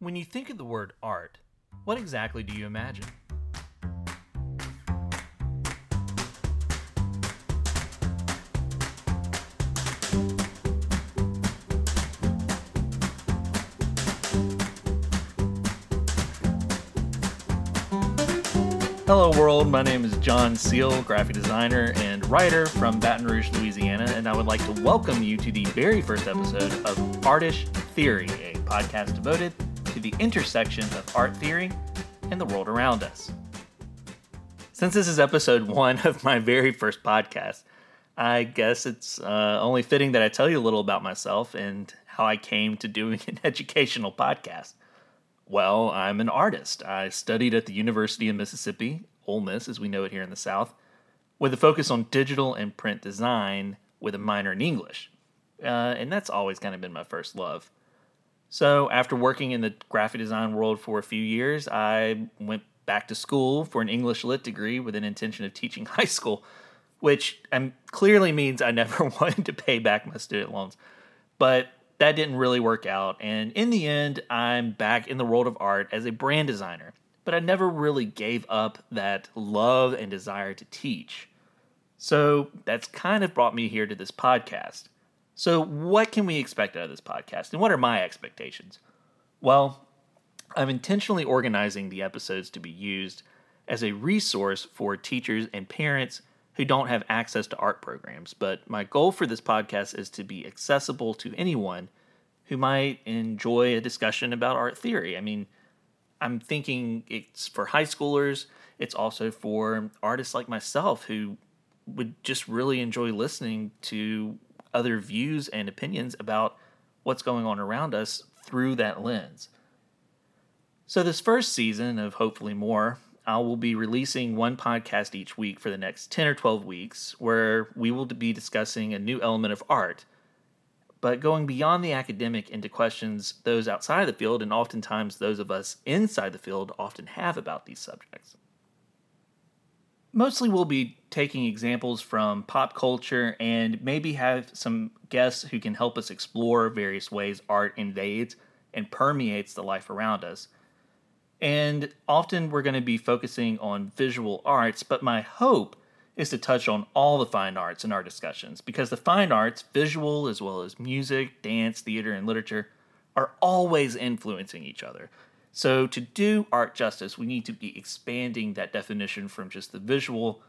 When you think of the word art, what exactly do you imagine? Hello, world. My name is John Seal, graphic designer and writer from Baton Rouge, Louisiana, and I would like to welcome you to the very first episode of Artish Theory, a podcast devoted to the intersection of art theory and the world around us. Since this is episode one of my very first podcast, I guess it's uh, only fitting that I tell you a little about myself and how I came to doing an educational podcast. Well, I'm an artist. I studied at the University of Mississippi, Ole Miss as we know it here in the South, with a focus on digital and print design with a minor in English. Uh, and that's always kind of been my first love. So, after working in the graphic design world for a few years, I went back to school for an English lit degree with an intention of teaching high school, which um, clearly means I never wanted to pay back my student loans. But that didn't really work out. And in the end, I'm back in the world of art as a brand designer. But I never really gave up that love and desire to teach. So that's kind of brought me here to this podcast. So, what can we expect out of this podcast? And what are my expectations? Well, I'm intentionally organizing the episodes to be used as a resource for teachers and parents who don't have access to art programs. But my goal for this podcast is to be accessible to anyone who might enjoy a discussion about art theory. I mean, I'm thinking it's for high schoolers, it's also for artists like myself who would just really enjoy listening to other views and opinions about what's going on around us through that lens. So, this first season of hopefully more I will be releasing one podcast each week for the next 10 or 12 weeks where we will be discussing a new element of art, but going beyond the academic into questions those outside of the field and oftentimes those of us inside the field often have about these subjects. Mostly we'll be taking examples from pop culture and maybe have some guests who can help us explore various ways art invades and permeates the life around us and often we're going to be focusing on visual arts, but my hope is to touch on all the fine arts in our discussions because the fine arts, visual as well as music, dance, theater, and literature, are always influencing each other. So, to do art justice, we need to be expanding that definition from just the visual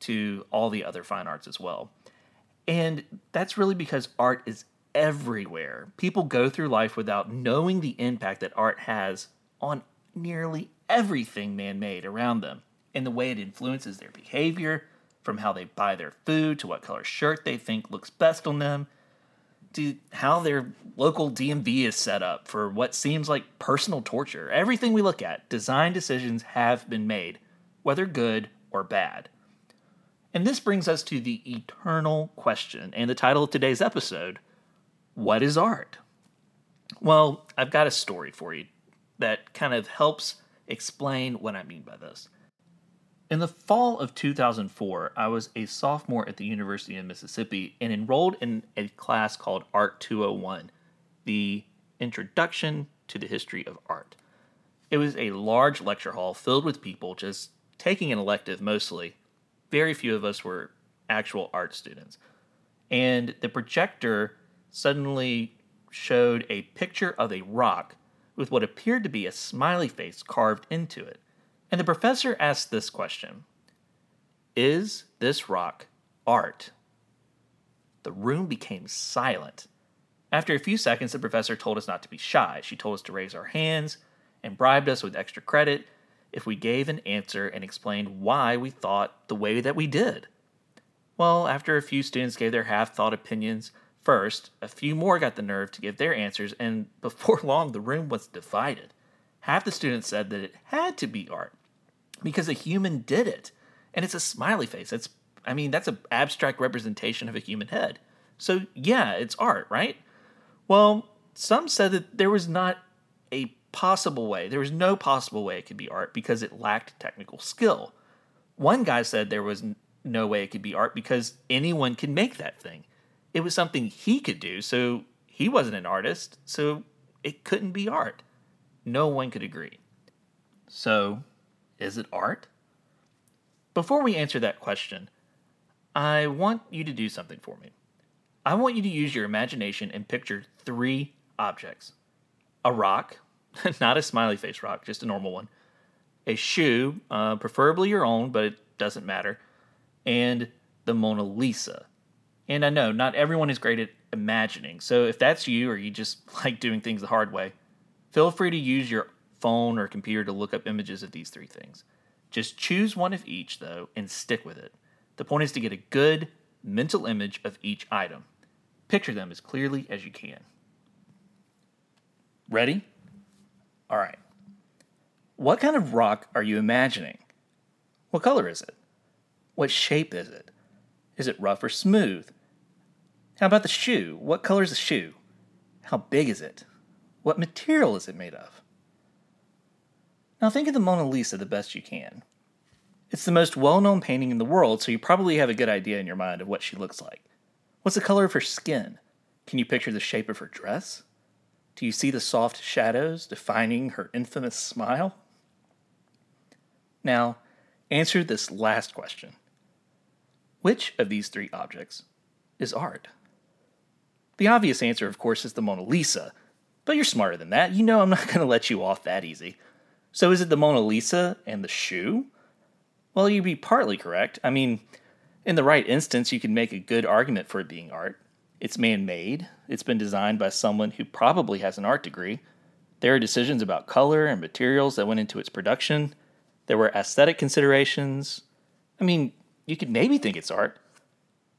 to all the other fine arts as well. And that's really because art is everywhere. People go through life without knowing the impact that art has on nearly everything man made around them and the way it influences their behavior, from how they buy their food to what color shirt they think looks best on them, to how their local DMV is set up for what seems like personal torture. Everything we look at, design decisions have been made, whether good or bad. And this brings us to the eternal question and the title of today's episode What is art? Well, I've got a story for you that kind of helps explain what I mean by this. In the fall of 2004, I was a sophomore at the University of Mississippi and enrolled in a class called Art 201, the Introduction to the History of Art. It was a large lecture hall filled with people just taking an elective mostly. Very few of us were actual art students. And the projector suddenly showed a picture of a rock with what appeared to be a smiley face carved into it. And the professor asked this question Is this rock art? The room became silent. After a few seconds, the professor told us not to be shy. She told us to raise our hands and bribed us with extra credit if we gave an answer and explained why we thought the way that we did. Well, after a few students gave their half thought opinions, First, a few more got the nerve to give their answers, and before long, the room was divided. Half the students said that it had to be art because a human did it, and it's a smiley face. It's, I mean, that's an abstract representation of a human head. So, yeah, it's art, right? Well, some said that there was not a possible way, there was no possible way it could be art because it lacked technical skill. One guy said there was no way it could be art because anyone can make that thing it was something he could do. So he wasn't an artist, so it couldn't be art. no one could agree. So, is it art? Before we answer that question, I want you to do something for me. I want you to use your imagination and picture three objects a rock, not a smiley face rock, just a normal one, a shoe, uh, preferably your own, but it doesn't matter, and the Mona Lisa. And I know not everyone is great at imagining, so if that's you or you just like doing things the hard way, feel free to use your phone or computer to look up images of these three things. Just choose one of each, though, and stick with it. The point is to get a good mental image of each item. Picture them as clearly as you can. Ready? All right. What kind of rock are you imagining? What color is it? What shape is it? Is it rough or smooth? How about the shoe? What color is the shoe? How big is it? What material is it made of? Now think of the Mona Lisa the best you can. It's the most well known painting in the world, so you probably have a good idea in your mind of what she looks like. What's the color of her skin? Can you picture the shape of her dress? Do you see the soft shadows defining her infamous smile? Now, answer this last question Which of these three objects is art? The obvious answer, of course, is the Mona Lisa, but you're smarter than that. You know I'm not going to let you off that easy. So is it the Mona Lisa and the shoe? Well, you'd be partly correct. I mean, in the right instance, you can make a good argument for it being art. It's man made, it's been designed by someone who probably has an art degree. There are decisions about color and materials that went into its production. There were aesthetic considerations. I mean, you could maybe think it's art.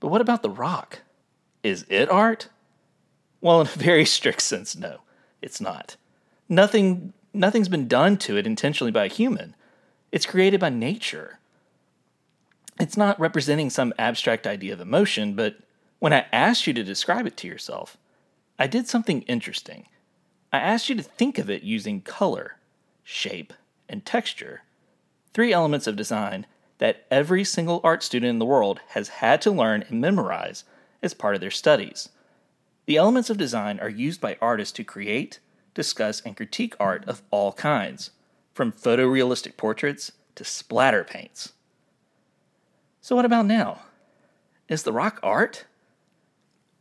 But what about the rock? Is it art? Well, in a very strict sense, no, it's not. Nothing, nothing's been done to it intentionally by a human. It's created by nature. It's not representing some abstract idea of emotion, but when I asked you to describe it to yourself, I did something interesting. I asked you to think of it using color, shape, and texture, three elements of design that every single art student in the world has had to learn and memorize as part of their studies. The elements of design are used by artists to create, discuss, and critique art of all kinds, from photorealistic portraits to splatter paints. So, what about now? Is the rock art?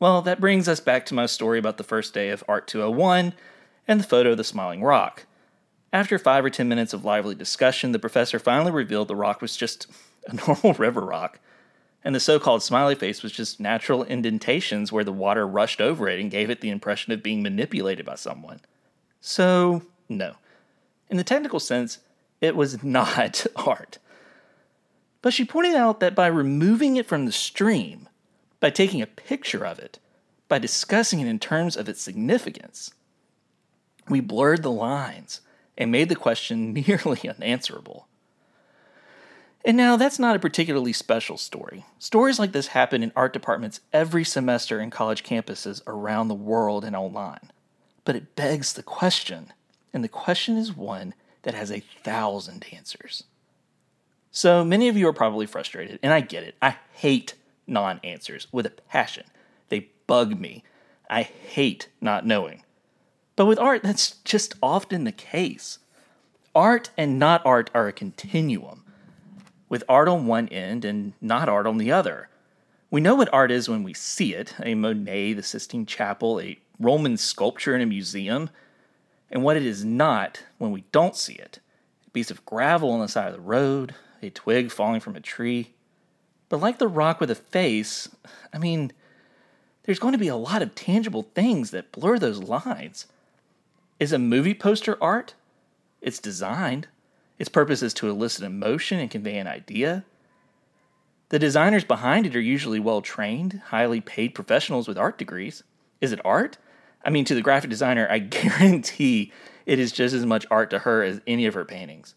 Well, that brings us back to my story about the first day of Art 201 and the photo of the smiling rock. After five or ten minutes of lively discussion, the professor finally revealed the rock was just a normal river rock, and the so called smiley face was just natural indentations where the water rushed over it and gave it the impression of being manipulated by someone. So, no. In the technical sense, it was not art. But she pointed out that by removing it from the stream, by taking a picture of it, by discussing it in terms of its significance. We blurred the lines and made the question nearly unanswerable. And now, that's not a particularly special story. Stories like this happen in art departments every semester in college campuses around the world and online. But it begs the question, and the question is one that has a thousand answers. So many of you are probably frustrated, and I get it. I hate non answers with a passion. They bug me. I hate not knowing. But with art, that's just often the case. Art and not art are a continuum, with art on one end and not art on the other. We know what art is when we see it a Monet, the Sistine Chapel, a Roman sculpture in a museum, and what it is not when we don't see it a piece of gravel on the side of the road, a twig falling from a tree, but like the rock with a face, I mean, there's going to be a lot of tangible things that blur those lines. Is a movie poster art? It's designed. Its purpose is to elicit emotion and convey an idea. The designers behind it are usually well trained, highly paid professionals with art degrees. Is it art? I mean, to the graphic designer, I guarantee it is just as much art to her as any of her paintings.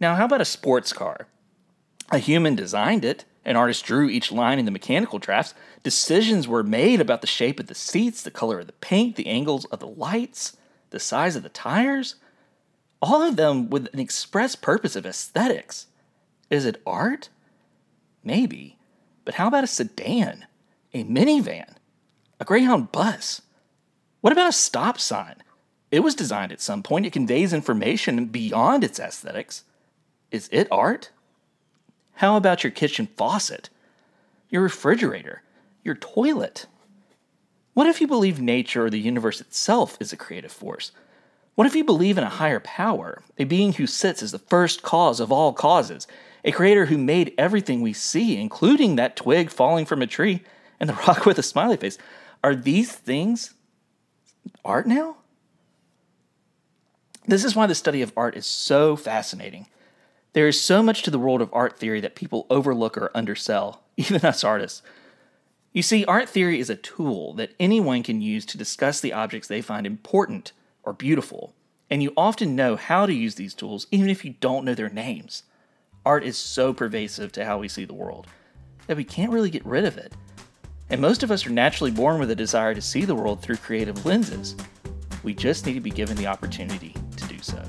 Now, how about a sports car? A human designed it. An artist drew each line in the mechanical drafts. Decisions were made about the shape of the seats, the color of the paint, the angles of the lights, the size of the tires. All of them with an express purpose of aesthetics. Is it art? Maybe. But how about a sedan? A minivan? A Greyhound bus? What about a stop sign? It was designed at some point. It conveys information beyond its aesthetics. Is it art? How about your kitchen faucet? Your refrigerator? Your toilet? What if you believe nature or the universe itself is a creative force? What if you believe in a higher power, a being who sits as the first cause of all causes, a creator who made everything we see, including that twig falling from a tree and the rock with a smiley face? Are these things art now? This is why the study of art is so fascinating. There is so much to the world of art theory that people overlook or undersell, even us artists. You see, art theory is a tool that anyone can use to discuss the objects they find important or beautiful, and you often know how to use these tools even if you don't know their names. Art is so pervasive to how we see the world that we can't really get rid of it. And most of us are naturally born with a desire to see the world through creative lenses. We just need to be given the opportunity to do so.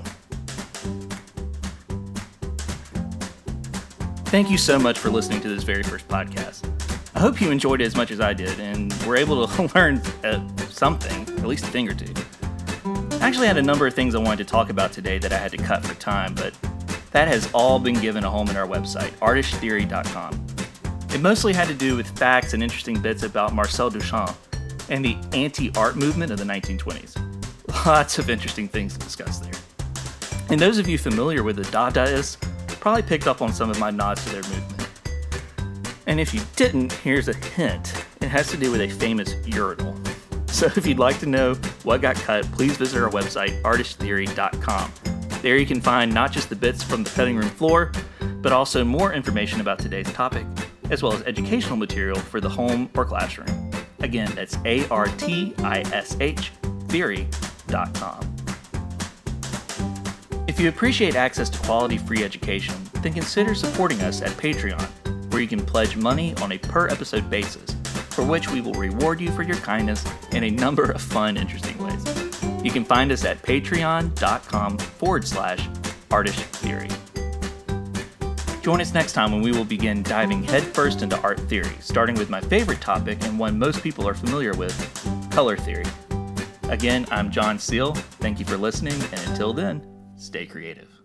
Thank you so much for listening to this very first podcast. I hope you enjoyed it as much as I did and were able to learn uh, something, at least a thing or two. I actually had a number of things I wanted to talk about today that I had to cut for time, but that has all been given a home in our website, artishtheory.com. It mostly had to do with facts and interesting bits about Marcel Duchamp and the anti art movement of the 1920s. Lots of interesting things to discuss there. And those of you familiar with the Dadaists probably picked up on some of my nods to their movement. And if you didn't, here's a hint it has to do with a famous urinal. So if you'd like to know what got cut, please visit our website, artishtheory.com. There you can find not just the bits from the cutting room floor, but also more information about today's topic as well as educational material for the home or classroom. Again, that's A R T I S H theory.com. If you appreciate access to quality free education, then consider supporting us at Patreon, where you can pledge money on a per episode basis, for which we will reward you for your kindness in a number of fun, interesting ways. You can find us at patreon.com forward slash artish theory. Join us next time when we will begin diving headfirst into art theory, starting with my favorite topic and one most people are familiar with color theory. Again, I'm John Seal. Thank you for listening, and until then, stay creative.